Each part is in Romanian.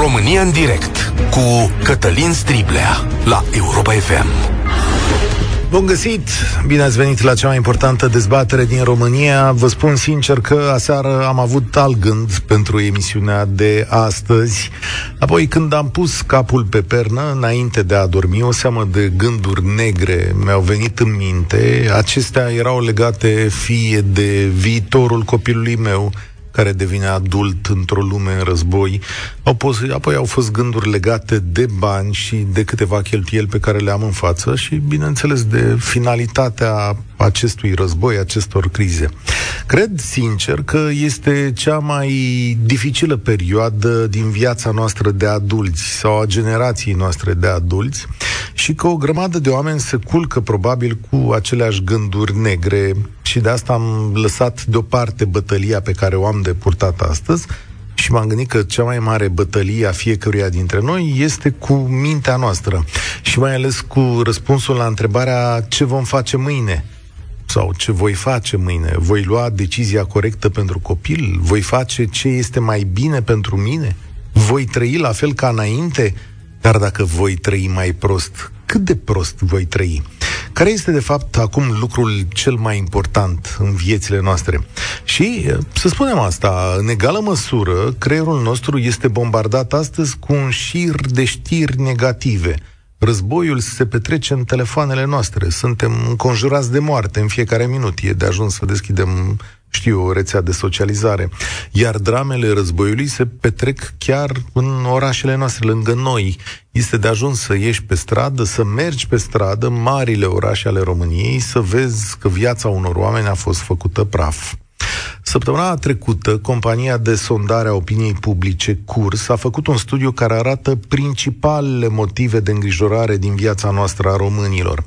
România în direct cu Cătălin Striblea la Europa FM. Bun găsit! Bine ați venit la cea mai importantă dezbatere din România. Vă spun sincer că aseară am avut alt gând pentru emisiunea de astăzi. Apoi când am pus capul pe pernă, înainte de a dormi, o seamă de gânduri negre mi-au venit în minte. Acestea erau legate fie de viitorul copilului meu, care devine adult într-o lume în război. Au pos- apoi au fost gânduri legate de bani și de câteva cheltuieli pe care le am în față și, bineînțeles, de finalitatea acestui război, acestor crize. Cred, sincer, că este cea mai dificilă perioadă din viața noastră de adulți sau a generației noastre de adulți și că o grămadă de oameni se culcă probabil cu aceleași gânduri negre și de asta am lăsat deoparte bătălia pe care o am de purtat astăzi și m-am gândit că cea mai mare bătălie a fiecăruia dintre noi este cu mintea noastră și mai ales cu răspunsul la întrebarea ce vom face mâine sau ce voi face mâine? Voi lua decizia corectă pentru copil? Voi face ce este mai bine pentru mine? Voi trăi la fel ca înainte? Dar dacă voi trăi mai prost, cât de prost voi trăi? Care este, de fapt, acum lucrul cel mai important în viețile noastre? Și, să spunem asta, în egală măsură, creierul nostru este bombardat astăzi cu un șir de știri negative – Războiul se petrece în telefoanele noastre. Suntem înconjurați de moarte în fiecare minut. E de ajuns să deschidem, știu, o rețea de socializare. Iar dramele războiului se petrec chiar în orașele noastre, lângă noi. Este de ajuns să ieși pe stradă, să mergi pe stradă, marile orașe ale României, să vezi că viața unor oameni a fost făcută praf. Săptămâna trecută, compania de sondare a opiniei publice, Curs, a făcut un studiu care arată principalele motive de îngrijorare din viața noastră a românilor.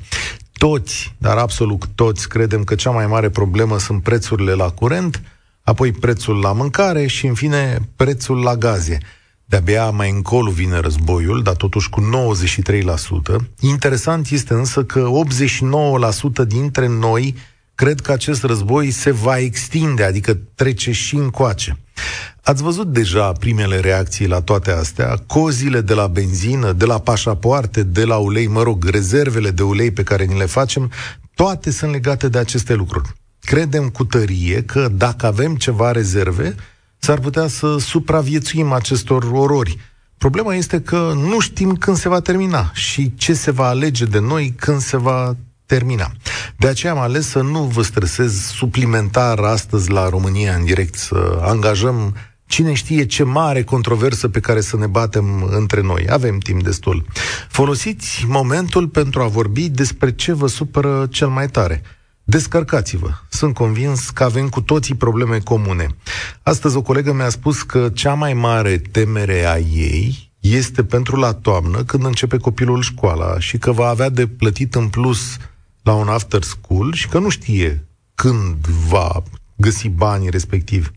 Toți, dar absolut toți, credem că cea mai mare problemă sunt prețurile la curent, apoi prețul la mâncare și, în fine, prețul la gaze. De-abia mai încolo vine războiul, dar totuși cu 93%. Interesant este însă că 89% dintre noi cred că acest război se va extinde, adică trece și încoace. Ați văzut deja primele reacții la toate astea, cozile de la benzină, de la pașapoarte, de la ulei, mă rog, rezervele de ulei pe care ni le facem, toate sunt legate de aceste lucruri. Credem cu tărie că dacă avem ceva rezerve, s-ar putea să supraviețuim acestor orori. Problema este că nu știm când se va termina și ce se va alege de noi când se va termina. De aceea am ales să nu vă stresez suplimentar astăzi la România în direct, să angajăm cine știe ce mare controversă pe care să ne batem între noi. Avem timp destul. Folosiți momentul pentru a vorbi despre ce vă supără cel mai tare. Descărcați-vă. Sunt convins că avem cu toții probleme comune. Astăzi o colegă mi-a spus că cea mai mare temere a ei este pentru la toamnă, când începe copilul școala și că va avea de plătit în plus la un after school și că nu știe când va găsi banii respectiv.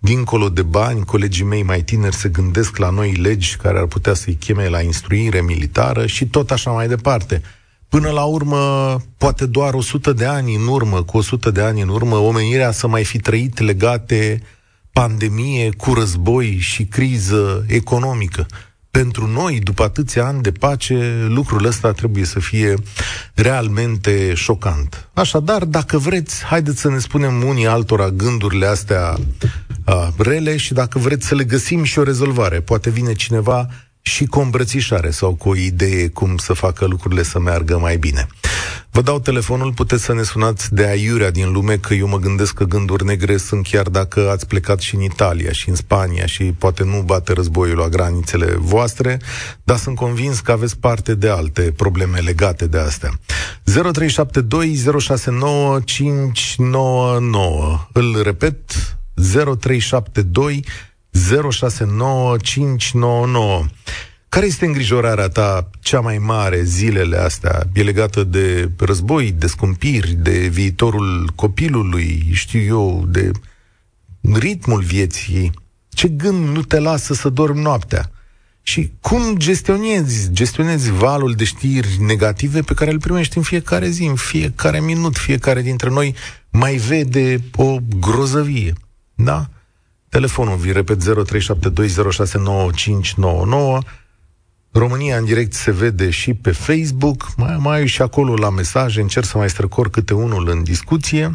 Dincolo de bani, colegii mei mai tineri se gândesc la noi legi care ar putea să-i cheme la instruire militară și tot așa mai departe. Până la urmă, poate doar 100 de ani în urmă, cu 100 de ani în urmă, omenirea să mai fi trăit legate pandemie cu război și criză economică pentru noi, după atâția ani de pace, lucrul ăsta trebuie să fie realmente șocant. Așadar, dacă vreți, haideți să ne spunem unii altora gândurile astea a, rele și dacă vreți să le găsim și o rezolvare. Poate vine cineva și cu o îmbrățișare sau cu o idee cum să facă lucrurile să meargă mai bine. Vă dau telefonul, puteți să ne sunați de aiurea din lume, că eu mă gândesc că gânduri negre sunt chiar dacă ați plecat și în Italia și în Spania și poate nu bate războiul la granițele voastre, dar sunt convins că aveți parte de alte probleme legate de astea. 0372069599 Îl repet, 0372 069599 care este îngrijorarea ta cea mai mare zilele astea? E legată de război, de scumpiri, de viitorul copilului, știu eu, de ritmul vieții? Ce gând nu te lasă să dormi noaptea? Și cum gestionezi, gestionezi valul de știri negative pe care îl primești în fiecare zi, în fiecare minut, fiecare dintre noi mai vede o grozăvie. Da? Telefonul, vi repet, 0372069599. România în direct se vede și pe Facebook, mai mai și acolo la mesaje, încerc să mai străcor câte unul în discuție.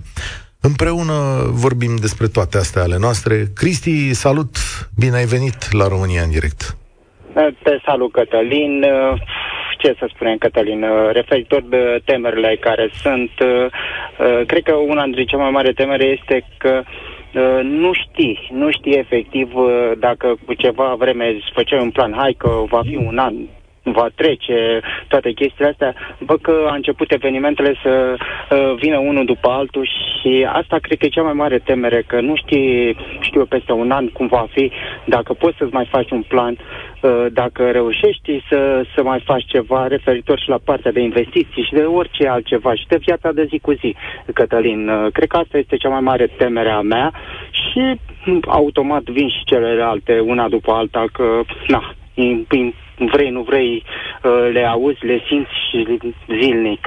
Împreună vorbim despre toate astea ale noastre. Cristi, salut! Bine ai venit la România în direct! Te salut, Cătălin! Ce să spunem, Cătălin? Referitor de temerile care sunt, cred că una dintre cele mai mari temere este că nu știi, nu știi efectiv dacă cu ceva vreme îți făceai un plan, hai că va fi un an, va trece toate chestiile astea, după că a început evenimentele să uh, vină unul după altul și asta cred că e cea mai mare temere, că nu știi, știu peste un an cum va fi, dacă poți să-ți mai faci un plan, uh, dacă reușești să, să mai faci ceva referitor și la partea de investiții și de orice altceva și de viața de zi cu zi, Cătălin. Uh, cred că asta este cea mai mare temere a mea și automat vin și celelalte una după alta că, na, vrei, nu vrei, uh, le auzi, le simți și zilnic.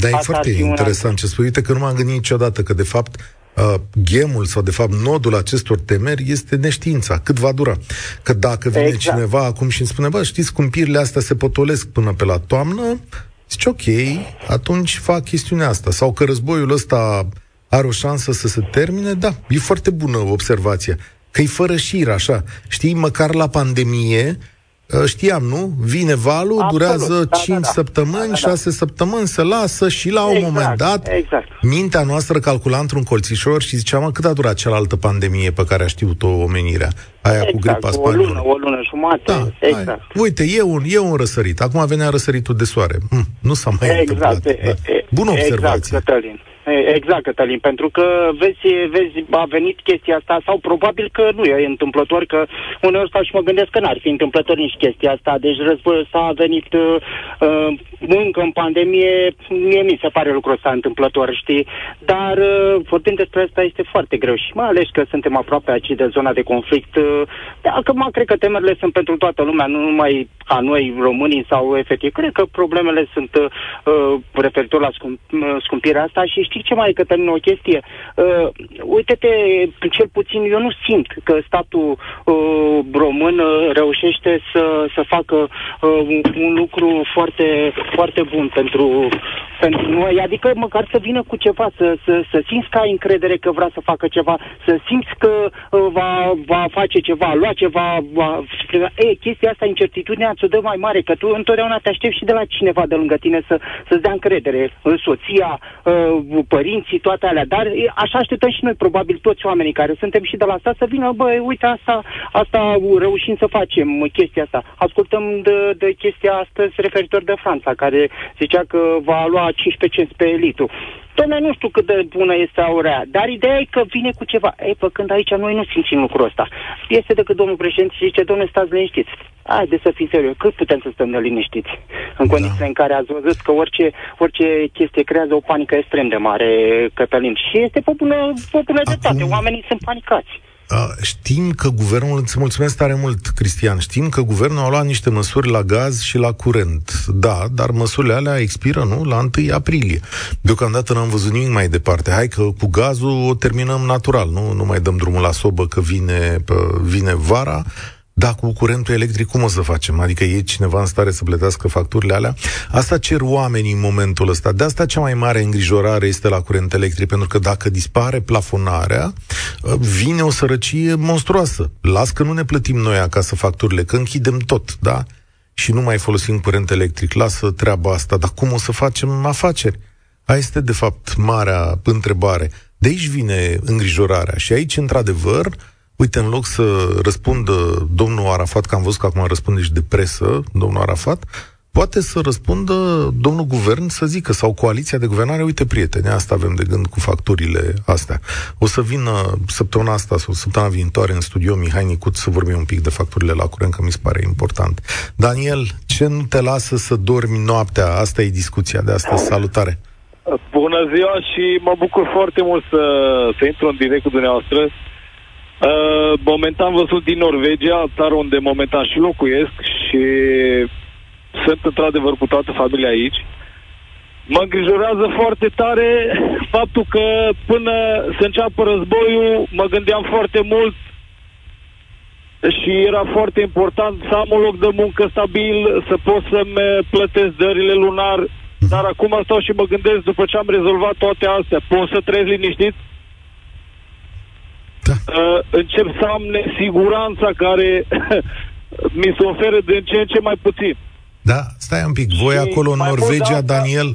Dar e foarte interesant una... ce spui. Uite că nu m-am gândit niciodată că, de fapt, uh, gemul sau, de fapt, nodul acestor temeri este neștiința. Cât va dura? Că dacă vine exact. cineva acum și îmi spune, bă, știți, cumpirile astea se potolesc până pe la toamnă, zice, ok, atunci fac chestiunea asta. Sau că războiul ăsta are o șansă să se termine, da, e foarte bună observația. Că e fără șir, așa. Știi, măcar la pandemie, Ă, știam, nu? Vine valul, Absolut, durează da, 5 da, da. săptămâni, da, da, 6 săptămâni, se lasă și la exact, un moment dat exact. mintea noastră calcula într-un colțișor și zicea, mă, cât a durat cealaltă pandemie pe care a știut-o omenirea? Aia exact, cu gripa spaniolă. O lună, o lună jumate. Da, exact. Hai. Uite, e un, e un răsărit. Acum venea răsăritul de soare. Hm, nu s-a mai exact, întâmplat. Da. Bună exact, observație. Cătălin. Exact, Cătălin, pentru că vezi, vezi, a venit chestia asta sau probabil că nu e întâmplător, că uneori stau și mă gândesc că n-ar fi întâmplător nici chestia asta. Deci războiul ăsta a venit uh, uh, încă în pandemie, mie mi se pare lucrul ăsta întâmplător, știi? Dar uh, vorbind despre asta este foarte greu și mai ales că suntem aproape aici de zona de conflict. Uh, acum cred că temerile sunt pentru toată lumea, nu numai ca noi românii sau efectiv. Cred că problemele sunt uh, referitor la scump, uh, scumpirea asta și știi ce mai e, Cătălin, o chestie? Uh, uite-te, cel puțin eu nu simt că statul uh, român uh, reușește să, să facă uh, un, un lucru foarte, foarte bun pentru, pentru noi, adică măcar să vină cu ceva, să, să, să simți că ai încredere că vrea să facă ceva, să simți că uh, va, va face ceva, lua ceva, va... E, chestia asta, incertitudinea ți-o dă mai mare, că tu întotdeauna te aștepți și de la cineva de lângă tine să, să-ți dea încredere în soția, uh, părinții, toate alea, dar așa așteptăm și noi, probabil, toți oamenii care suntem și de la asta să vină, bă, uite, asta, asta reușim să facem, chestia asta. Ascultăm de, de chestia astăzi referitor de Franța, care zicea că va lua 15 cenți pe elitul. Dom'le, nu știu cât de bună este aurea, dar ideea e că vine cu ceva. Ei, pe când aici noi nu simțim lucrul ăsta. Este decât domnul președinte și zice, domnule, stați liniștiți. Haideți să fim serios. Cât putem să stăm neliniștiți? În da. condițiile da. în care ați văzut că orice, orice chestie creează o panică extrem de mare, Cătălin. Și este pe bună, pe bună dreptate. Oamenii sunt panicați. Știm că guvernul, îți mulțumesc tare mult, Cristian, știm că guvernul a luat niște măsuri la gaz și la curent. Da, dar măsurile alea expiră, nu? La 1 aprilie. Deocamdată n-am văzut nimic mai departe. Hai că cu gazul o terminăm natural, nu? Nu mai dăm drumul la sobă că vine, vine vara da, cu curentul electric cum o să facem? Adică e cineva în stare să plătească facturile alea? Asta cer oamenii în momentul ăsta. De asta cea mai mare îngrijorare este la curent electric, pentru că dacă dispare plafonarea, vine o sărăcie monstruoasă. Las că nu ne plătim noi acasă facturile, că închidem tot, da? Și nu mai folosim curent electric. Lasă treaba asta, dar cum o să facem afaceri? Aia este, de fapt, marea întrebare. De aici vine îngrijorarea. Și aici, într-adevăr, Uite, în loc să răspundă domnul Arafat, că am văzut că acum răspunde și de presă, domnul Arafat, poate să răspundă domnul guvern să zică, sau coaliția de guvernare, uite prieteni, asta avem de gând cu facturile astea. O să vină săptămâna asta sau săptămâna viitoare în studio Mihai Nicut să vorbim un pic de facturile la curent, că mi se pare important. Daniel, ce nu te lasă să dormi noaptea? Asta e discuția de astăzi. Salutare! Bună ziua și mă bucur foarte mult să, să intru în direct cu dumneavoastră. Uh, momentan văzut din Norvegia, țară unde momentan și locuiesc și sunt într-adevăr cu toată familia aici. Mă îngrijorează foarte tare faptul că până să înceapă războiul mă gândeam foarte mult și era foarte important să am un loc de muncă stabil, să pot să-mi plătesc dările lunar, dar acum stau și mă gândesc, după ce am rezolvat toate astea, pot să trăiesc liniștit? Da. Uh, încep să am nesiguranța care mi se oferă din ce în ce mai puțin. Da, stai un pic. Voi Și acolo în mai mult Norvegia, de asta- Daniel,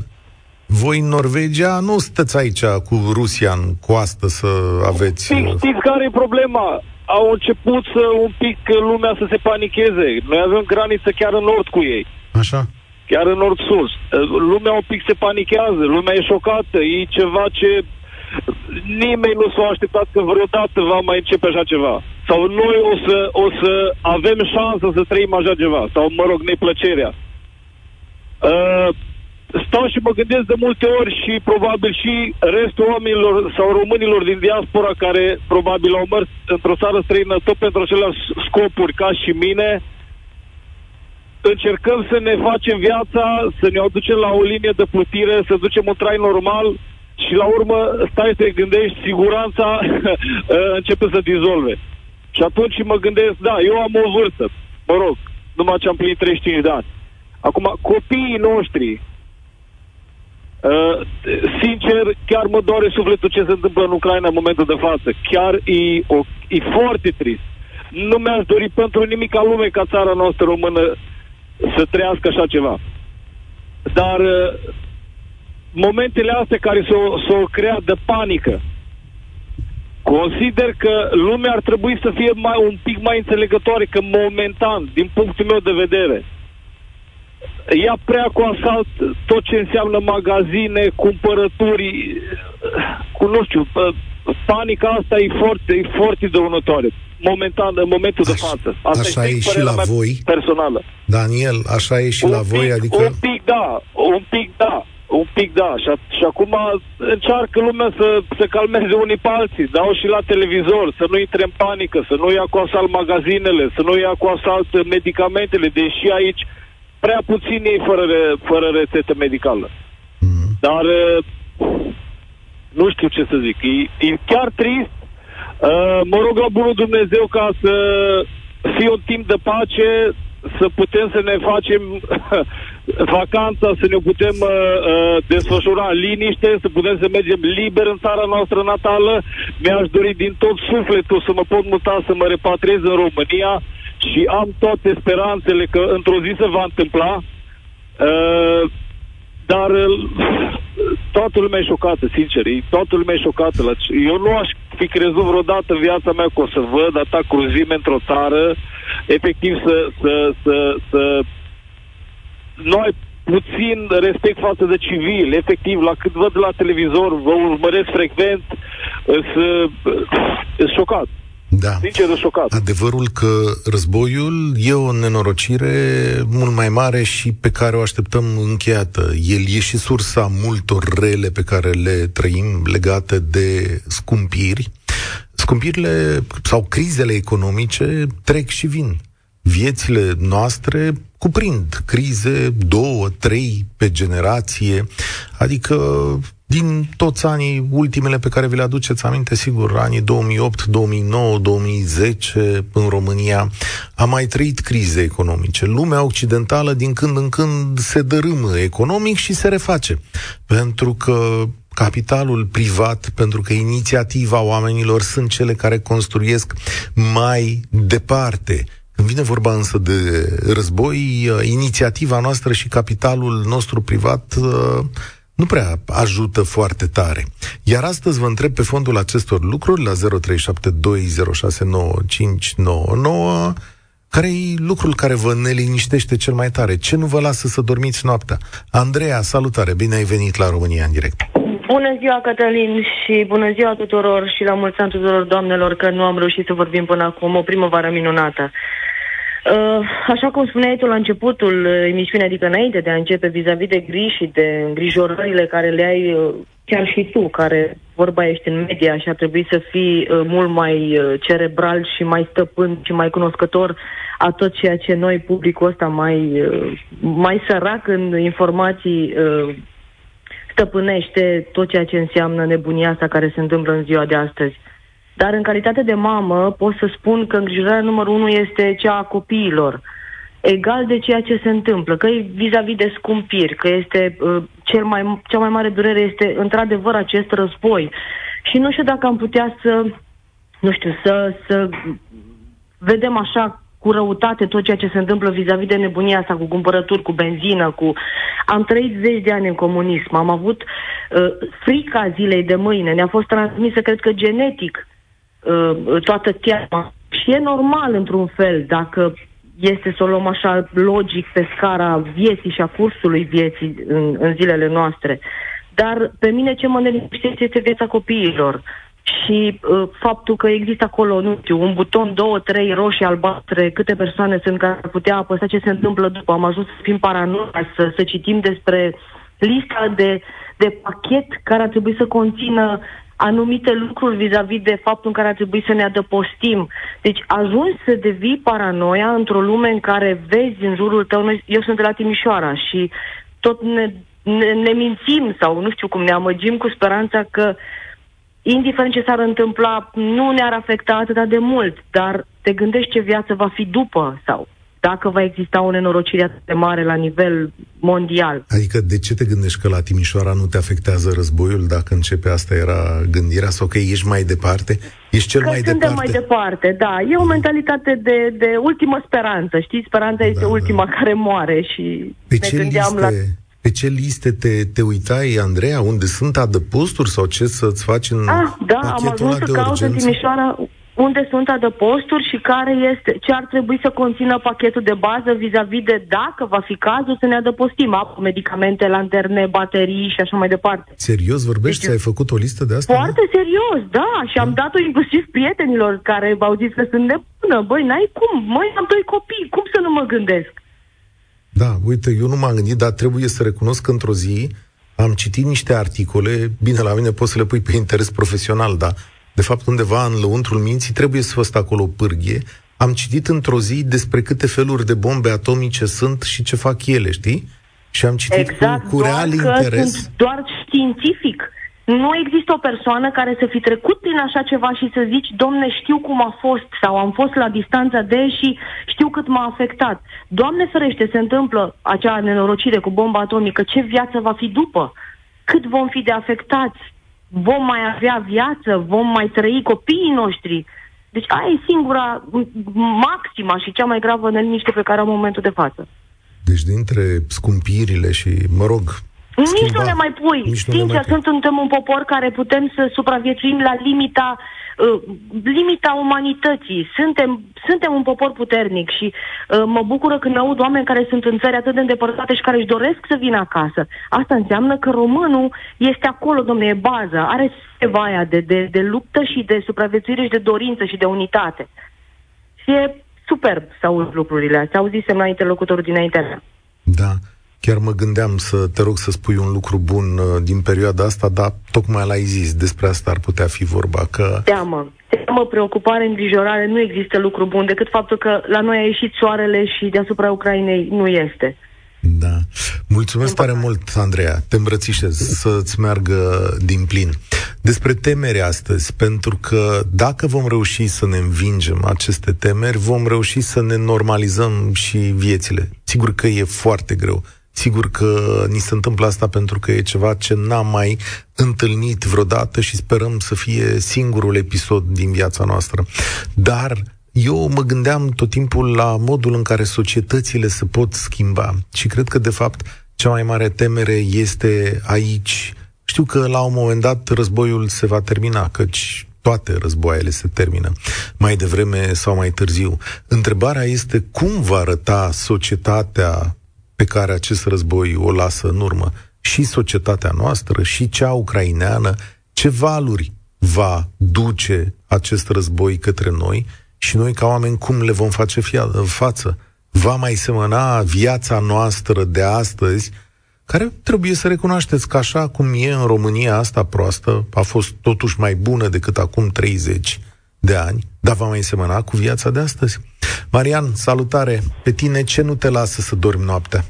voi în Norvegia nu stați aici cu Rusia în coastă să aveți... Știți, uh, știți care e problema? Au început să un pic lumea să se panicheze. Noi avem graniță chiar în nord cu ei. Așa? chiar în nord-sus. Lumea un pic se panichează, lumea e șocată, e ceva ce nimeni nu s-a așteptat că vreodată va mai începe așa ceva. Sau noi o să, o să avem șansa să trăim așa ceva, sau mă rog, neplăcerea. Uh, stau și mă gândesc de multe ori și probabil și restul oamenilor sau românilor din diaspora care probabil au mers într-o țară străină tot pentru aceleași scopuri ca și mine, încercăm să ne facem viața, să ne aducem la o linie de plutire, să ducem un trai normal și la urmă stai să te gândești, siguranța începe să dizolve. Și atunci mă gândesc, da, eu am o vârstă, mă rog, numai ce am plinit 35 de ani. Acum, copiii noștri, uh, sincer, chiar mă doare sufletul ce se întâmplă în Ucraina în momentul de față. Chiar e, o, e foarte trist. Nu mi-aș dori pentru nimic ca lume ca țara noastră română să trăiască așa ceva. Dar uh, momentele astea care s-au, s-au creat de panică, consider că lumea ar trebui să fie mai, un pic mai înțelegătoare, că momentan, din punctul meu de vedere, ia prea cu asalt tot ce înseamnă magazine, cumpărături, cu nu știu, uh, panica asta e foarte, e foarte dăunătoare. Momentan, în momentul de Așa- față. Asta așa strict e și părerea la mea voi? Personală. Daniel, așa e și un la voi, pic, adică... Un pic da, un pic da, un pic da. Și, a- și acum încearcă lumea să se calmeze unii pe alții, dau și la televizor, să nu intre în panică, să nu ia cu asalt magazinele, să nu ia cu asalt medicamentele, deși aici prea puțini ei fără, re- fără rețetă medicală. Mm. Dar uh, nu știu ce să zic. E, e chiar trist. Uh, mă rog la bunul Dumnezeu ca să fie un timp de pace, să putem să ne facem vacanța, să ne putem uh, uh, desfășura în liniște, să putem să mergem liber în țara noastră natală. Mi-aș dori din tot sufletul să mă pot muta, să mă repatriez în România și am toate speranțele că într-o zi se va întâmpla. Uh, dar uh, toată lumea e șocată, sincer. e- Toată lumea e șocată. La ce- Eu nu aș fi crezut vreodată în viața mea că o să văd atâta cruzime într-o țară, efectiv să, să, să, să nu ai puțin respect față de civil. Efectiv, la cât văd la televizor, vă urmăresc frecvent, sunt șocat. Da. Sincer, sunt șocat. Adevărul că războiul e o nenorocire mult mai mare și pe care o așteptăm încheiată. El e și sursa multor rele pe care le trăim legate de scumpiri. Scumpirile sau crizele economice trec și vin. Viețile noastre cuprind crize, două, trei pe generație, adică din toți anii ultimele pe care vi le aduceți aminte, sigur, anii 2008, 2009, 2010 în România, am mai trăit crize economice. Lumea occidentală din când în când se dărâmă economic și se reface. Pentru că capitalul privat, pentru că inițiativa oamenilor sunt cele care construiesc mai departe. Când vine vorba însă de război, inițiativa noastră și capitalul nostru privat nu prea ajută foarte tare. Iar astăzi vă întreb pe fondul acestor lucruri la 0372069599 care e lucrul care vă neliniștește cel mai tare? Ce nu vă lasă să dormiți noaptea? Andreea, salutare, bine ai venit la România în direct. Bună ziua, Cătălin, și bună ziua tuturor și la mulți ani tuturor doamnelor că nu am reușit să vorbim până acum. O primăvară minunată. Uh, așa cum spuneai tu la începutul emisiunii, adică înainte de a începe vis-a-vis de griji și de îngrijorările care le ai uh, chiar și tu, care vorba ești în media și ar trebui să fii uh, mult mai uh, cerebral și mai stăpân și mai cunoscător a tot ceea ce noi, publicul ăsta, mai, uh, mai sărac în informații, uh, stăpânește tot ceea ce înseamnă nebunia asta care se întâmplă în ziua de astăzi. Dar în calitate de mamă pot să spun că îngrijorarea numărul unu este cea a copiilor. Egal de ceea ce se întâmplă, că e vis-a-vis de scumpiri, că este uh, cel mai, cea mai mare durere este într-adevăr acest război. Și nu știu dacă am putea să, nu știu, să, să vedem așa cu răutate tot ceea ce se întâmplă vis-a-vis de nebunia asta cu cumpărături, cu benzină, cu... Am trăit zeci de ani în comunism, am avut uh, frica zilei de mâine, ne-a fost transmisă, cred că genetic, uh, toată teama. Și e normal, într-un fel, dacă este să o luăm așa logic pe scara vieții și a cursului vieții în, în zilele noastre. Dar pe mine ce mă neliniștește este viața copiilor și uh, faptul că există acolo, nu știu, un buton, două, trei roșii, albastre, câte persoane sunt care ar putea apăsa ce se întâmplă după. Am ajuns să fim paranoia, să, să citim despre lista de, de pachet care ar trebui să conțină anumite lucruri vis-a-vis de faptul în care ar trebui să ne adăpostim. Deci ajungi să devii paranoia într-o lume în care vezi în jurul tău, noi, eu sunt de la Timișoara și tot ne, ne, ne mințim sau nu știu cum ne amăgim cu speranța că indiferent ce s-ar întâmpla, nu ne-ar afecta atât de mult, dar te gândești ce viață va fi după sau dacă va exista o nenorocire atât de mare la nivel mondial. Adică de ce te gândești că la Timișoara nu te afectează războiul dacă începe asta era gândirea sau că ești mai departe? Ești cel că mai suntem departe? mai departe, da. E o mentalitate de, de ultimă speranță, știi? Speranța este Da, da. ultima care moare și Pe ne ce, gândeam liste, la... pe ce liste te, te uitai, Andreea? Unde sunt adăposturi sau ce să-ți faci în Ah, da, am pachetul ajuns ăla să de caut în urgență? Timișoara unde sunt adăposturi și care este, ce ar trebui să conțină pachetul de bază vis-a-vis de dacă va fi cazul să ne adăpostim apă, medicamente, lanterne, baterii și așa mai departe. Serios vorbești? Deci- Ți-ai făcut o listă de asta? Foarte serios, da, și am dat-o inclusiv prietenilor care au zis că sunt nebună. Băi, n-ai cum, măi, am doi copii, cum să nu mă gândesc? Da, uite, eu nu m-am gândit, dar trebuie să recunosc că într-o zi am citit niște articole, bine, la mine poți să le pui pe interes profesional, dar de fapt undeva în lăuntrul minții trebuie să fost acolo o pârghie. Am citit într-o zi despre câte feluri de bombe atomice sunt și ce fac ele, știi? Și am citit Exact, cu, cu doar real că interes. sunt doar științific. Nu există o persoană care să fi trecut prin așa ceva și să zici, domne, știu cum a fost sau am fost la distanța de și știu cât m-a afectat. Doamne ferește, se întâmplă acea nenorocire cu bomba atomică, ce viață va fi după? Cât vom fi de afectați? Vom mai avea viață? Vom mai trăi copiii noștri? Deci aia e singura, m- maxima și cea mai gravă neliniște pe care am în momentul de față. Deci dintre scumpirile și, mă rog, Nici schimba- nu ne mai pui. nici nu ne Sincer, mai pui. suntem un popor care putem să supraviețuim la limita uh, limita umanității. Suntem, suntem un popor puternic și uh, mă bucură când aud oameni care sunt în țări atât de îndepărtate și care își doresc să vină acasă. Asta înseamnă că românul este acolo, domne, e baza, are seva aia de, de, de luptă și de supraviețuire și de dorință și de unitate. Și e superb să auzi lucrurile astea. Auzisem la interlocutorul dinaintea mea. Da, chiar mă gândeam să te rog să spui un lucru bun uh, din perioada asta, dar tocmai l-ai zis, despre asta ar putea fi vorba, că Teamă. Teamă, preocupare, îngrijorare, nu există lucru bun decât faptul că la noi a ieșit soarele și deasupra Ucrainei nu este. Da. Mulțumesc tare mult, Andreea. Te îmbrățișez să-ți meargă din plin. Despre temeri astăzi, pentru că dacă vom reuși să ne învingem aceste temeri, vom reuși să ne normalizăm și viețile. Sigur că e foarte greu. Sigur că ni se întâmplă asta pentru că e ceva ce n-am mai întâlnit vreodată și sperăm să fie singurul episod din viața noastră. Dar eu mă gândeam tot timpul la modul în care societățile se pot schimba și cred că, de fapt, cea mai mare temere este aici. Știu că la un moment dat războiul se va termina, căci toate războaiele se termină, mai devreme sau mai târziu. Întrebarea este cum va arăta societatea pe care acest război o lasă în urmă, și societatea noastră, și cea ucraineană, ce valuri va duce acest război către noi și noi ca oameni cum le vom face fia, față. Va mai semăna viața noastră de astăzi, care trebuie să recunoașteți că așa cum e în România asta proastă, a fost totuși mai bună decât acum 30 de ani, dar va mai semăna cu viața de astăzi. Marian, salutare! Pe tine ce nu te lasă să dormi noaptea?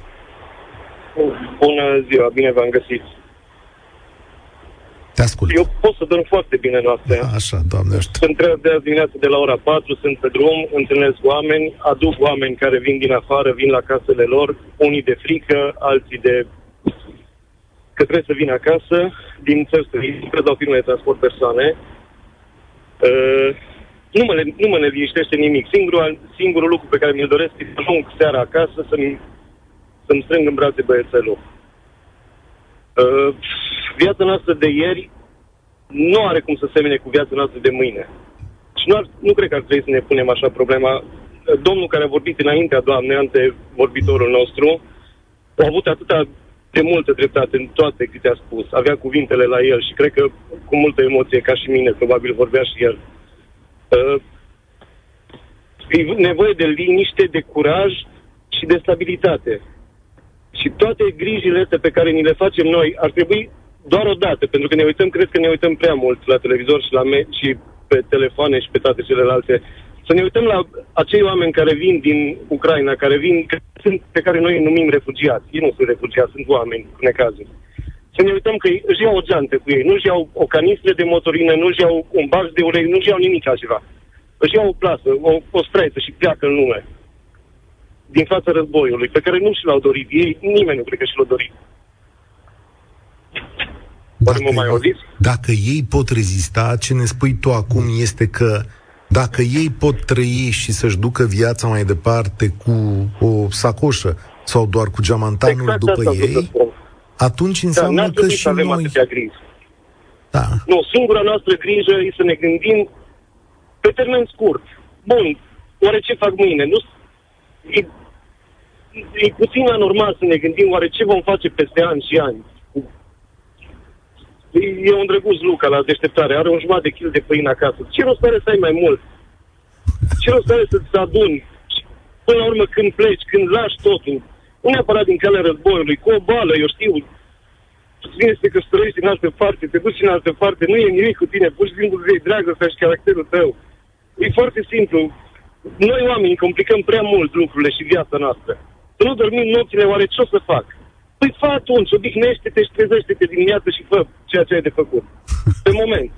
Bună ziua, bine v-am găsit. Te ascult. Eu pot să dorm foarte bine noaptea. Așa, doamne ajută. Sunt trei de azi dimineață de la ora 4, sunt pe drum, întâlnesc oameni, aduc oameni care vin din afară, vin la casele lor, unii de frică, alții de că trebuie să vină acasă, din țări străine, dau firme de transport persoane. Uh, nu mă, nu mă neliniștește nimic. Singurul, singurul lucru pe care mi-l doresc e să ajung seara acasă, să-mi, să-mi strâng în brațe băiețelul. Uh, viața noastră de ieri nu are cum să semene cu viața noastră de mâine. Și nu, ar, nu cred că ar trebui să ne punem așa problema. Domnul care a vorbit înaintea doamnei, ante vorbitorul nostru, a avut atâta de multă dreptate în toate câte a spus. Avea cuvintele la el și cred că cu multă emoție, ca și mine, probabil vorbea și el. Uh, e nevoie de liniște, de curaj și de stabilitate. Și toate grijile astea pe care ni le facem noi ar trebui doar o dată, pentru că ne uităm, cred că ne uităm prea mult la televizor și, la me- și pe telefoane și pe toate celelalte. Să ne uităm la acei oameni care vin din Ucraina, care vin, sunt, pe care noi îi numim refugiați. Ei nu sunt refugiați, sunt oameni cu necazuri. Să ne uităm că își iau o geantă cu ei, nu își iau o canistră de motorină, nu își iau un bac de ulei, nu își iau nimic altceva. Își iau o plasă, o, o streță și pleacă în lume din fața războiului, pe care nu și l-au dorit ei, nimeni nu cred că și l-au dorit. Dacă, mă mai auziți? dacă ei pot rezista, ce ne spui tu acum este că dacă ei pot trăi și să-și ducă viața mai departe cu o sacoșă sau doar cu geamantanul exact după asta ei, atunci Da, înseamnă n-ar că trebui și să avem noi... atâtea griji. Da. Nu, singura noastră grijă e să ne gândim pe termen scurt. Bun, oare ce fac mâine? Nu, e, e puțin anormal să ne gândim oare ce vom face peste ani și ani. E, e un drăguț Luca la deșteptare, are un jumătate de kil de pâine acasă. Ce rost are să ai mai mult? Ce rost are să-ți aduni? Și Până la urmă, când pleci, când lași totul, nu neapărat din calea războiului, cu o bală, eu știu, îți vine să te căsătorești în altă parte, te duci în altă parte, nu e nimic cu tine, pur și simplu îți iei dragostea și caracterul tău. E foarte simplu. Noi oamenii complicăm prea mult lucrurile și viața noastră. Să nu dormim nopțile, oare ce o să fac? Păi fă atunci, odihnește-te și trezește-te dimineața și fă ceea ce ai de făcut. Pe moment.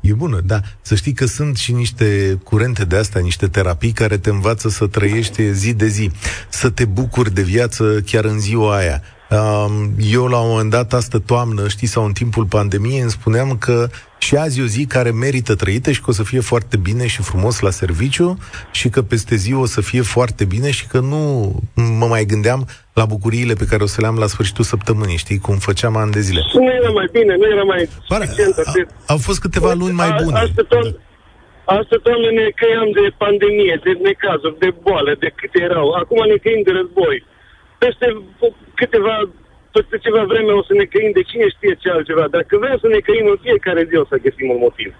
E bună, da. Să știi că sunt și niște curente de astea, niște terapii care te învață să trăiești zi de zi, să te bucuri de viață chiar în ziua aia. Um, eu la un moment dat, astă toamnă, știi, sau în timpul pandemiei, îmi spuneam că și azi e o zi care merită trăită și că o să fie foarte bine și frumos la serviciu și că peste zi o să fie foarte bine și că nu mă mai gândeam la bucuriile pe care o să le am la sfârșitul săptămânii, știi, cum făceam ani de zile. Nu era mai bine, nu era mai Pare, suficient a, atât. au fost câteva luni mai bune. Asta toamnă, asta toamnă ne căiam de pandemie, de necazuri, de boală, de câte erau. Acum ne căim de război. Peste câteva, peste ceva vreme o să ne căim de cine știe ce altceva. Dacă vrem să ne căim în fiecare zi, o să găsim un motiv.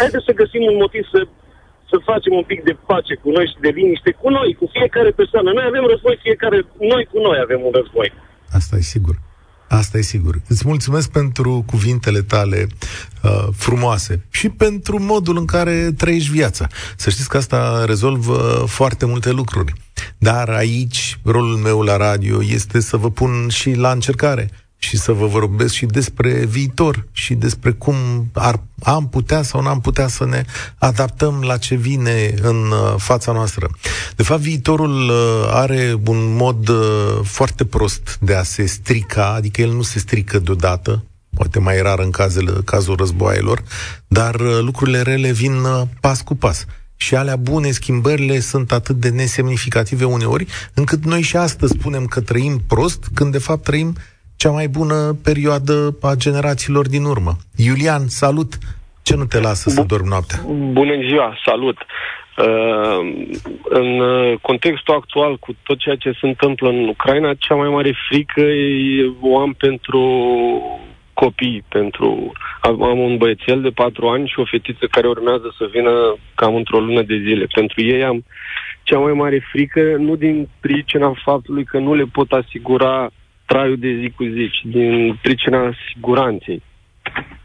Haideți să găsim un motiv să, să facem un pic de pace cu noi și de liniște cu noi, cu fiecare persoană. Noi avem război, fiecare, noi cu noi avem un război. Asta e sigur. Asta e sigur. Îți mulțumesc pentru cuvintele tale uh, frumoase și pentru modul în care trăiești viața. Să știți că asta rezolvă foarte multe lucruri. Dar aici, rolul meu la radio este să vă pun și la încercare și să vă vorbesc și despre viitor și despre cum ar, am putea sau n-am putea să ne adaptăm la ce vine în uh, fața noastră. De fapt, viitorul uh, are un mod uh, foarte prost de a se strica, adică el nu se strică deodată, poate mai rar în cazul, cazul războaielor, dar lucrurile rele vin pas cu pas și alea bune, schimbările sunt atât de nesemnificative uneori, încât noi și astăzi spunem că trăim prost, când de fapt trăim cea mai bună perioadă a generațiilor din urmă. Iulian, salut! Ce nu te lasă să dormi noaptea? Bună ziua, salut! Uh, în contextul actual, cu tot ceea ce se întâmplă în Ucraina, cea mai mare frică e, o am pentru copii, pentru... Am un băiețel de patru ani și o fetiță care urmează să vină cam într-o lună de zile. Pentru ei am cea mai mare frică, nu din pricina faptului că nu le pot asigura traiul de zi cu zi, ci din pricina siguranței.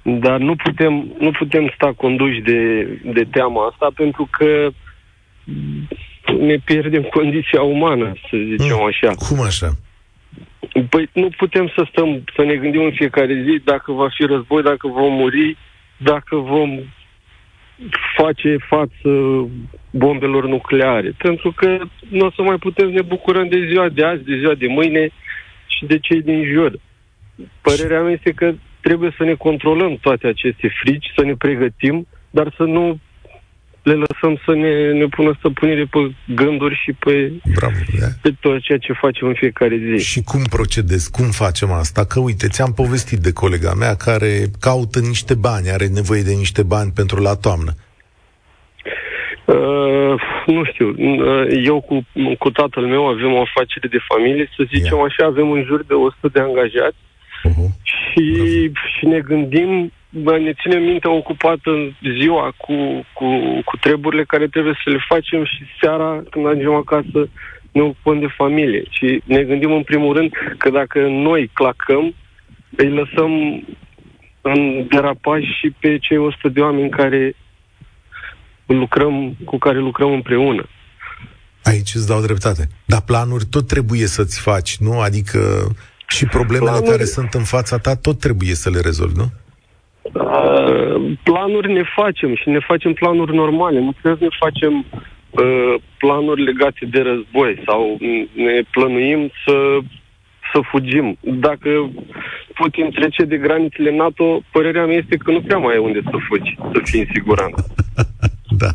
Dar nu putem, nu putem sta conduși de, de teama asta pentru că ne pierdem condiția umană, să zicem Mm, așa. Cum așa? Păi nu putem să stăm, să ne gândim în fiecare zi dacă va fi război, dacă vom muri, dacă vom face față bombelor nucleare. Pentru că nu o să mai putem să ne bucurăm de ziua de azi, de ziua de mâine și de cei din jur. Părerea mea este că trebuie să ne controlăm toate aceste frici, să ne pregătim, dar să nu le lăsăm să ne, ne pună stăpânire pe gânduri și pe, Bravo, da. pe tot ceea ce facem în fiecare zi. Și cum procedez? Cum facem asta? Că uite, ți-am povestit de colega mea care caută niște bani, are nevoie de niște bani pentru la toamnă. Uh, nu știu, uh, eu cu, cu tatăl meu avem o afacere de familie, să zicem Ia. așa, avem în jur de 100 de angajați Uh-huh. și, și ne gândim, bă, ne ținem mintea ocupată în ziua cu, cu, cu treburile care trebuie să le facem și seara când ajungem acasă ne ocupăm de familie. Și ne gândim în primul rând că dacă noi clacăm, îi lăsăm în derapaj și pe cei 100 de oameni care lucrăm, cu care lucrăm împreună. Aici îți dau dreptate. Dar planuri tot trebuie să-ți faci, nu? Adică și problemele Planuri- care sunt în fața ta tot trebuie să le rezolvi, nu? Uh, planuri ne facem și ne facem planuri normale. Nu trebuie să ne facem uh, planuri legate de război sau mm, ne plănuim să, să fugim. Dacă Putin trece de granițele NATO, părerea mea este că nu prea mai e unde să fugi, să fii în siguranță. Da,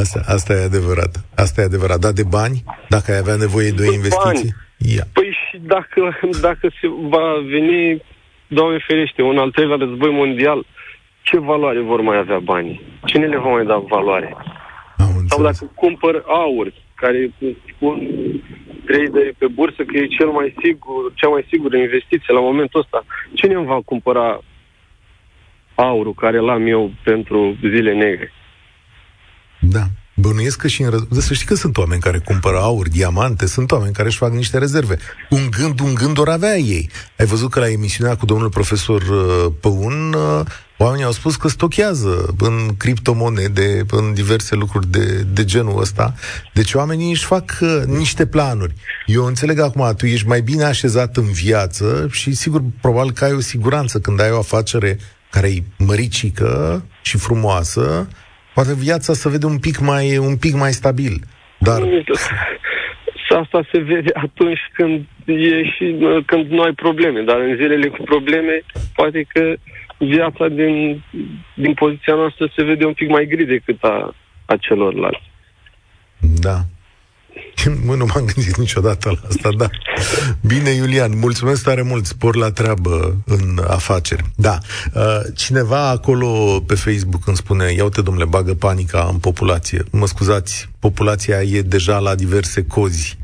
asta, asta e adevărat. Asta e adevărat. Da, de bani, dacă ai avea nevoie de o De investiție, ia. Păi și dacă, dacă se va veni, Doamne ferește, un al treilea război mondial, ce valoare vor mai avea banii? Cine le va mai da valoare? Am Sau înțeles. dacă cumpăr aur, care spun traderi pe bursă că e cel mai sigur, cea mai sigură investiție la momentul ăsta, cine îmi va cumpăra aurul care l-am eu pentru zile negre? Da. Bănuiesc că și în răz... Să știi că sunt oameni care cumpără aur, diamante, sunt oameni care își fac niște rezerve. Un gând, un gând ori avea ei. Ai văzut că la emisiunea cu domnul profesor uh, Păun, uh, oamenii au spus că stochează în criptomonede, în diverse lucruri de, de genul ăsta. Deci oamenii își fac uh, niște planuri. Eu înțeleg acum, tu ești mai bine așezat în viață și sigur, probabil că ai o siguranță când ai o afacere care e măricică și frumoasă, poate viața se vede un pic mai, un pic mai stabil. Dar, Și asta se vede atunci când e și când nu ai probleme, dar în zilele cu probleme, poate că viața din, din poziția noastră se vede un pic mai gri decât a, a celorlalți. da. Mă, nu m-am gândit niciodată la asta, da. Bine, Iulian, mulțumesc tare mult, spor la treabă în afaceri. Da, uh, cineva acolo pe Facebook îmi spune, ia uite, domnule, bagă panica în populație. Mă scuzați, populația e deja la diverse cozi.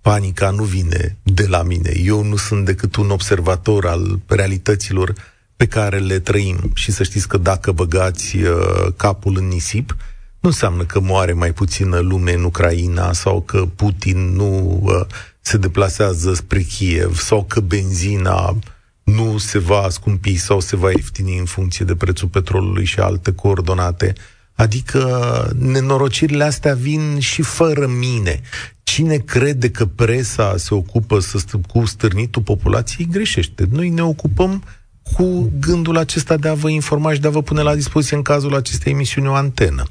Panica nu vine de la mine. Eu nu sunt decât un observator al realităților pe care le trăim. Și să știți că dacă băgați uh, capul în nisip, nu înseamnă că moare mai puțină lume în Ucraina sau că Putin nu uh, se deplasează spre Kiev sau că benzina nu se va scumpi sau se va ieftini în funcție de prețul petrolului și alte coordonate. Adică nenorocirile astea vin și fără mine. Cine crede că presa se ocupă să st- cu stârnitul populației greșește. Noi ne ocupăm cu gândul acesta de a vă informa și de a vă pune la dispoziție în cazul acestei emisiuni o antenă.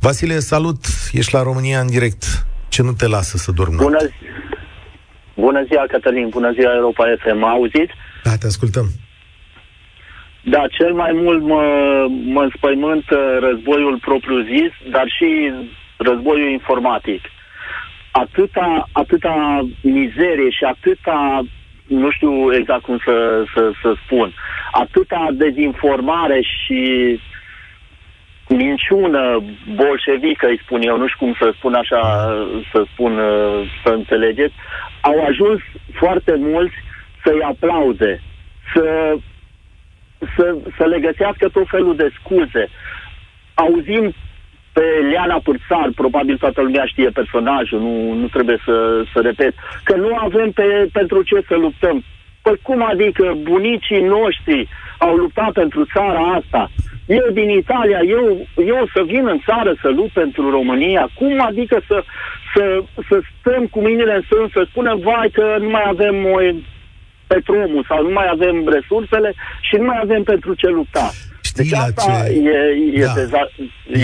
Vasile, salut! Ești la România în direct. Ce nu te lasă să dormi Bună, noaptea? zi- bună ziua, Cătălin, bună ziua, Europa FM. Mă auziți? Da, te ascultăm. Da, cel mai mult mă, mă înspăimântă războiul propriu-zis, dar și războiul informatic. Atâta, atâta mizerie și atâta, nu știu exact cum să, să, să spun, atâta dezinformare și minciună bolșevică, îi spun eu, nu știu cum să spun așa, să spun, uh, să înțelegeți, au ajuns foarte mulți să-i aplaude, să, să, să le găsească tot felul de scuze. Auzim pe Liana Pârțar, probabil toată lumea știe personajul, nu, nu trebuie să, să repet, că nu avem pe, pentru ce să luptăm. Păi cum adică bunicii noștri au luptat pentru țara asta? Eu din Italia, eu, eu să vin în țară să lupt pentru România? Cum adică să, să, să stăm cu mâinile în sân, să spunem, vai că nu mai avem o, petrolul sau nu mai avem resursele și nu mai avem pentru ce lupta. Știi Deci la asta ce... e, e, Da. deza-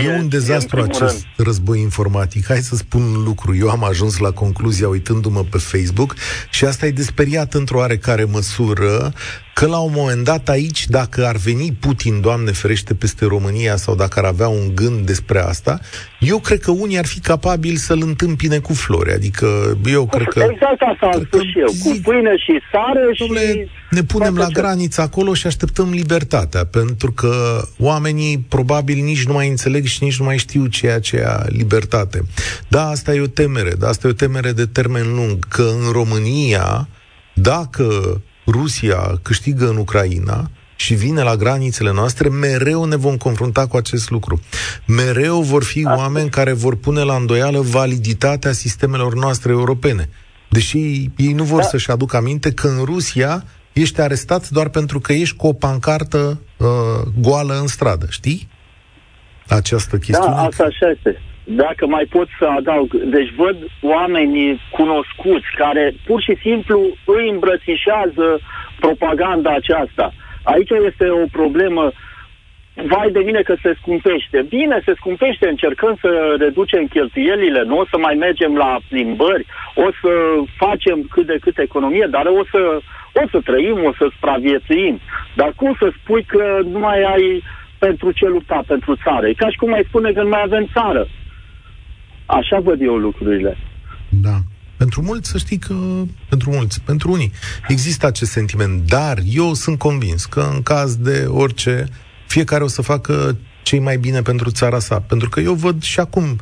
E un dezastru în primul acest război informatic. Hai să spun un lucru. Eu am ajuns la concluzia uitându-mă pe Facebook și asta e desperiat într-o oarecare măsură că la un moment dat aici, dacă ar veni Putin, Doamne ferește, peste România sau dacă ar avea un gând despre asta, eu cred că unii ar fi capabili să-l întâmpine cu flori. Adică eu cred că... Exact asta am cred spus că și eu. Cu zic- pâine și sare Dom'le, și... ne punem toate la ce- graniță acolo și așteptăm libertatea, pentru că oamenii probabil nici nu mai înțeleg și nici nu mai știu ceea ce e libertate. Da, asta e o temere, da, asta e o temere de termen lung, că în România, dacă Rusia câștigă în Ucraina, și vine la granițele noastre, mereu ne vom confrunta cu acest lucru. Mereu vor fi oameni care vor pune la îndoială validitatea sistemelor noastre europene. Deși ei nu vor Da. să-și aducă aminte că în Rusia ești arestat doar pentru că ești cu o pancartă uh, goală în stradă, știi? Această chestiune. Da, asta așa este. Dacă mai pot să adaug, deci văd oameni cunoscuți care pur și simplu îi îmbrățișează propaganda aceasta. Aici este o problemă vai de mine că se scumpește. Bine, se scumpește, încercăm să reducem cheltuielile, nu o să mai mergem la plimbări, o să facem cât de cât economie, dar o să, o să trăim, o să supraviețuim. Dar cum să spui că nu mai ai pentru ce lupta pentru țară? E ca și cum mai spune că nu mai avem țară. Așa văd eu lucrurile. Da. Pentru mulți, să știi că, pentru mulți, pentru unii, există acest sentiment, dar eu sunt convins că în caz de orice, fiecare o să facă cei mai bine pentru țara sa. Pentru că eu văd și acum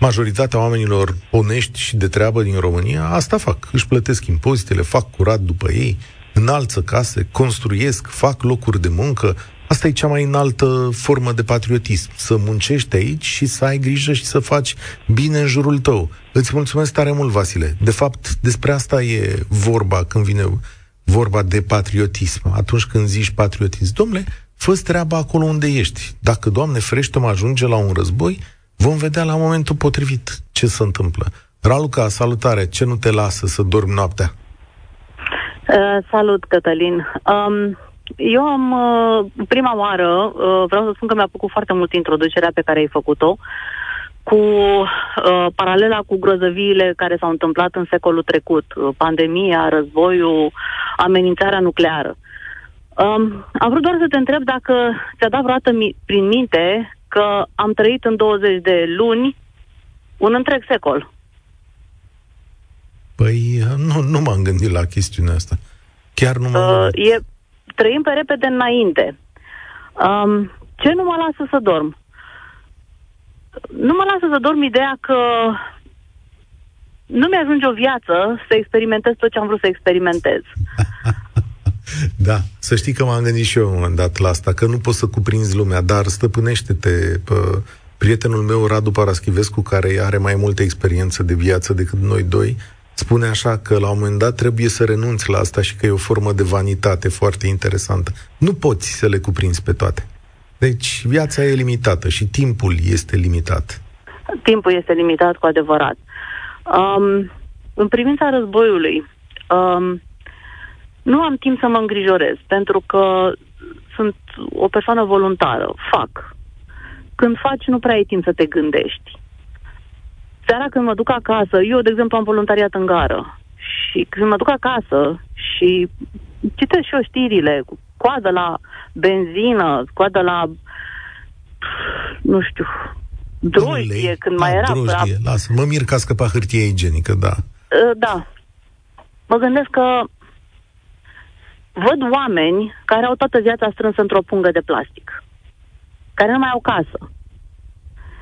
majoritatea oamenilor onești și de treabă din România, asta fac. Își plătesc impozitele, fac curat după ei, înalță case, construiesc, fac locuri de muncă. Asta e cea mai înaltă formă de patriotism. Să muncești aici și să ai grijă și să faci bine în jurul tău. Îți mulțumesc tare mult, Vasile. De fapt, despre asta e vorba când vine vorba de patriotism. Atunci când zici patriotism, domnule, fă treaba acolo unde ești. Dacă, Doamne ferește, mă ajunge la un război, vom vedea la momentul potrivit ce se întâmplă. Raluca, salutare, ce nu te lasă să dormi noaptea? Uh, salut, Cătălin. Um, eu am, uh, prima oară, uh, vreau să spun că mi-a plăcut foarte mult introducerea pe care ai făcut-o, cu uh, paralela cu grozăviile care s-au întâmplat în secolul trecut, uh, pandemia, războiul, amenințarea nucleară. Um, am vrut doar să te întreb dacă ți-a dat vreodată mi- prin minte că am trăit în 20 de luni un întreg secol. Păi, nu, nu m-am gândit la chestiunea asta. Chiar nu m-am Uh, gândit. e, trăim pe repede înainte. Um, ce nu mă lasă să dorm? Nu mă lasă să dorm ideea că nu mi-ajunge o viață să experimentez tot ce am vrut să experimentez. Da, să știi că m-am gândit și eu la un moment dat la asta, că nu poți să cuprinzi lumea, dar stăpânește-te pă, prietenul meu, Radu Paraschivescu, care are mai multă experiență de viață decât noi doi, spune așa că la un moment dat trebuie să renunți la asta și că e o formă de vanitate foarte interesantă. Nu poți să le cuprinzi pe toate. Deci viața e limitată și timpul este limitat. Timpul este limitat cu adevărat. Um, în privința războiului, um, nu am timp să mă îngrijorez, pentru că sunt o persoană voluntară, fac. Când faci, nu prea ai timp să te gândești. Seara când mă duc acasă, eu, de exemplu, am voluntariat în gară și când mă duc acasă și citesc și eu știrile, cu coadă la benzină, coadă la, nu știu, drojdie, Ulei, când da, mai era... Drojdie, lasă, mă mir că a scăpat hârtie igienică, da. Uh, Da. Mă gândesc că văd oameni care au toată viața strânsă într-o pungă de plastic, care nu mai au casă.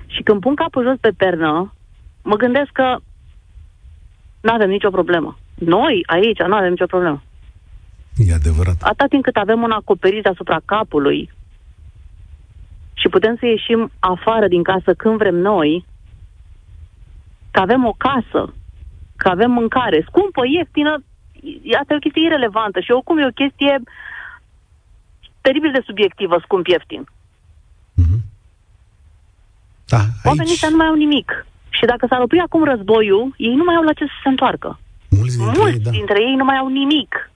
Și când pun capul jos pe pernă, mă gândesc că nu avem nicio problemă. Noi, aici, nu avem nicio problemă. E adevărat. Atât timp cât avem un acoperiș deasupra capului și putem să ieșim afară din casă când vrem noi, că avem o casă, că avem mâncare scumpă, ieftină, e- asta e o chestie irelevantă și oricum e o chestie teribil de subiectivă, scump, ieftin. Da, Oamenii aici ăștia nu mai au nimic. Și dacă s-ar opri acum războiul, ei nu mai au la ce să se întoarcă. mulți dintre Mulți ei, da. dintre ei nu mai au nimic.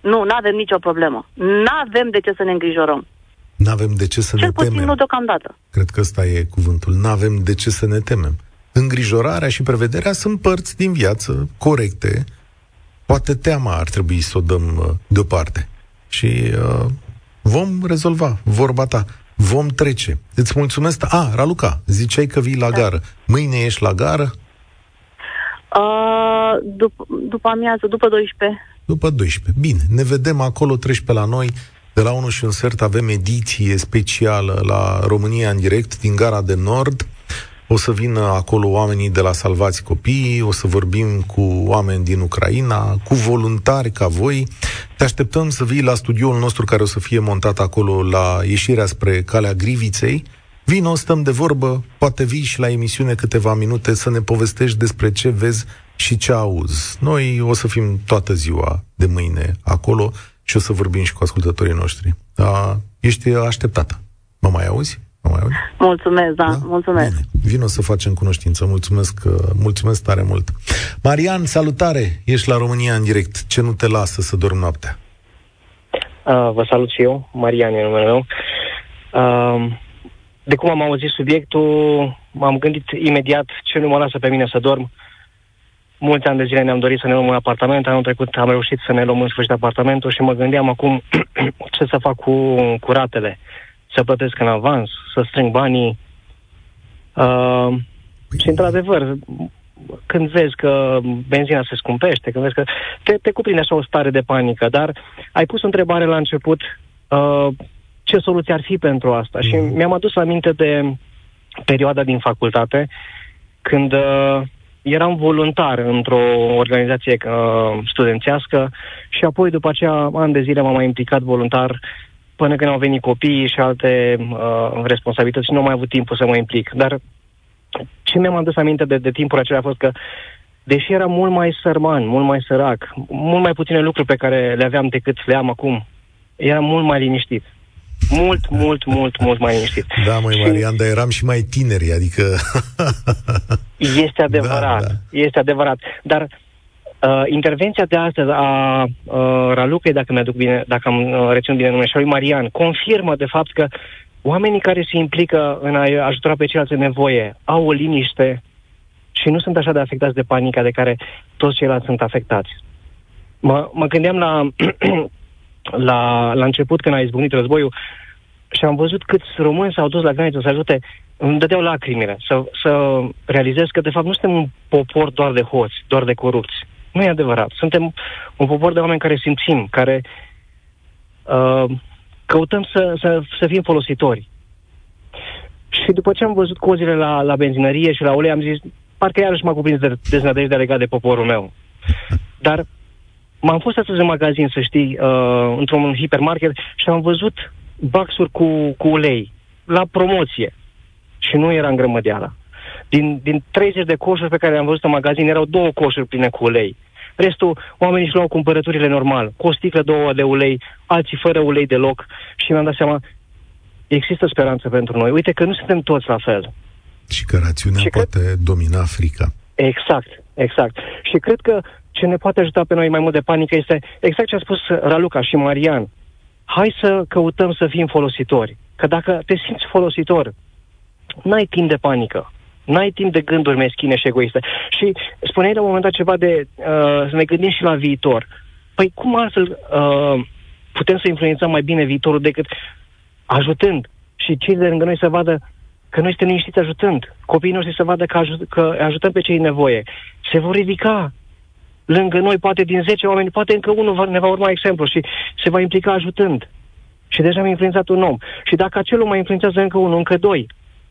Nu, nu avem nicio problemă. Nu avem de ce să ne îngrijorăm. Nu avem de ce să Cel ne puțin temem. nu deocamdată. Cred că ăsta e cuvântul. Nu avem de ce să ne temem. Îngrijorarea și prevederea sunt părți din viață corecte. Poate teama ar trebui să o dăm uh, deoparte. Și uh, vom rezolva vorba ta. Vom trece. Îți mulțumesc. A, Raluca, ziceai că vii la gară. Mâine ești la gară? Uh, dup- după amiază, după 12. După 12. Bine, ne vedem acolo, treci pe la noi. De la 1 și un sfert avem ediție specială la România în direct din Gara de Nord. O să vină acolo oamenii de la Salvați Copiii, o să vorbim cu oameni din Ucraina, cu voluntari ca voi. Te așteptăm să vii la studioul nostru care o să fie montat acolo la ieșirea spre Calea Griviței. Vino, stăm de vorbă, poate vii și la emisiune câteva minute să ne povestești despre ce vezi și ce auzi. Noi o să fim toată ziua de mâine acolo și o să vorbim și cu ascultătorii noștri. Da, ești așteptată. Mă mai auzi? Mă mai auzi? Mulțumesc, da, da? mulțumesc. Bine. Vino să facem cunoștință. Mulțumesc, uh, mulțumesc tare mult. Marian, salutare! Ești la România în direct. Ce nu te lasă să dormi noaptea? Uh, vă salut și eu, Marian e numele meu. Uh, de cum am auzit subiectul, m-am gândit imediat ce nu mă lasă pe mine să dorm. Mulți ani de zile ne-am dorit să ne luăm un apartament, anul trecut am reușit să ne luăm în sfârșit apartamentul și mă gândeam acum ce să fac cu, cu ratele. Să plătesc în avans, să strâng banii. Uh, și într-adevăr, când vezi că benzina se scumpește, când vezi că te, te cuprinde așa o stare de panică, dar ai pus o întrebare la început, uh, ce soluție ar fi pentru asta? Și mi-am adus aminte de perioada din facultate, când uh, eram voluntar într-o organizație uh, studențească și apoi după aceea, ani de zile m-am mai implicat voluntar până când au venit copiii și alte uh, responsabilități și nu am mai avut timpul să mă implic. Dar ce mi-am adus aminte de, de timpul acela a fost că, deși era mult mai sărman, mult mai sărac, mult mai puține lucruri pe care le aveam decât le am acum, era mult mai liniștit. Mult, mult, mult, mult mai liniștit. Da, măi, Marian, dar eram și mai tineri, adică... este adevărat, da, da. este adevărat. Dar uh, intervenția de astăzi a uh, Ralucăi, dacă mi-aduc bine, dacă am uh, reținut bine numele, și a lui Marian, confirmă de fapt că oamenii care se implică în a ajuta pe ceilalți în nevoie au o liniște și nu sunt așa de afectați de panica de care toți ceilalți sunt afectați. Mă, mă gândeam la, la, la început, când a izbucnit războiul, și am văzut câți români s-au dus la graniță să ajute, îmi dădeau lacrimile, să, să realizez că, de fapt, nu suntem un popor doar de hoți, doar de corupți. Nu e adevărat. Suntem un popor de oameni care simțim, care uh, căutăm să, să, să fim folositori. Și după ce am văzut cozile la, la benzinărie și la ulei, am zis, parcă iarăși m-a cuprins de deznădejde legat de poporul meu. Dar m-am fost astăzi în magazin, să știi, uh, într-un hipermarket și am văzut baxuri cu, cu ulei la promoție și nu era îngrămădeala. Din, din 30 de coșuri pe care le-am văzut în magazin, erau două coșuri pline cu ulei. Restul, oamenii își luau cumpărăturile normal, cu o sticlă, două de ulei, alții fără ulei deloc și mi-am dat seama, există speranță pentru noi. Uite că nu suntem toți la fel. Și că rațiunea și poate cred... domina frica. Exact, exact. Și cred că ce ne poate ajuta pe noi mai mult de panică este exact ce a spus Raluca și Marian. Hai să căutăm să fim folositori. Că dacă te simți folositor, n-ai timp de panică. N-ai timp de gânduri meschine și egoiste. Și spuneai la un moment dat ceva de uh, să ne gândim și la viitor. Păi cum altfel uh, putem să influențăm mai bine viitorul decât ajutând și cei de lângă noi să vadă că noi suntem liniștiți ajutând. Copiii noștri să vadă că, ajut, că ajutăm pe cei în nevoie. Se vor ridica lângă noi, poate din 10 oameni, poate încă unul ne va urma exemplu și se va implica ajutând. Și deja am influențat un om. Și dacă acel om mai influențează încă unul, încă doi,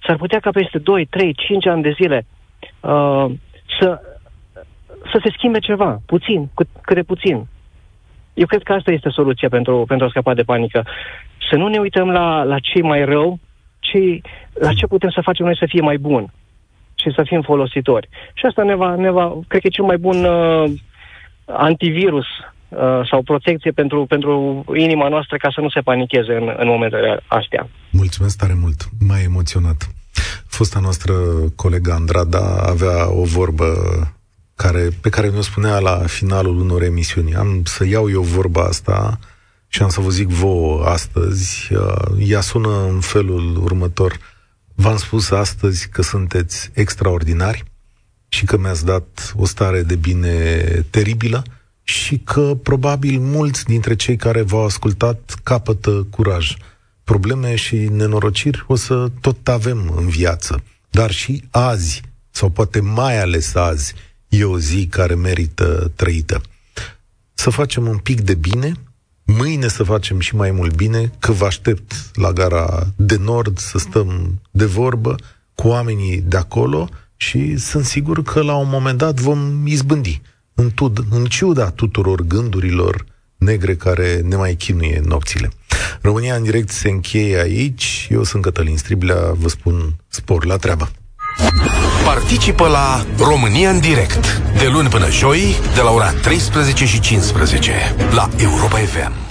s-ar putea ca peste 2, 3, 5 ani de zile uh, să, să se schimbe ceva, puțin, cât, cât de puțin. Eu cred că asta este soluția pentru, pentru a scăpa de panică. Să nu ne uităm la, la cei mai rău, ci la ce putem să facem noi să fie mai bun și să fim folositori. Și asta ne va, ne va cred că e cel mai bun uh, antivirus uh, sau protecție pentru, pentru inima noastră ca să nu se panicheze în, în momentele astea. Mulțumesc tare mult, mai emoționat. Fosta noastră colegă Andrada avea o vorbă care, pe care mi-o spunea la finalul unor emisiuni. Am să iau eu vorba asta și am să vă zic vouă astăzi. Uh, ea sună în felul următor. V-am spus astăzi că sunteți extraordinari și că mi-ați dat o stare de bine teribilă și că probabil mulți dintre cei care v-au ascultat capătă curaj. Probleme și nenorociri o să tot avem în viață, dar și azi, sau poate mai ales azi, e o zi care merită trăită. Să facem un pic de bine, mâine să facem și mai mult bine, că vă aștept la gara de nord să stăm de vorbă cu oamenii de acolo și sunt sigur că la un moment dat vom izbândi în, tud, în ciuda tuturor gândurilor negre care ne mai chinuie nopțile. România în direct se încheie aici. Eu sunt Cătălin Striblea, vă spun spor la treabă. Participă la România în direct de luni până joi de la ora 13 și 15 la Europa FM.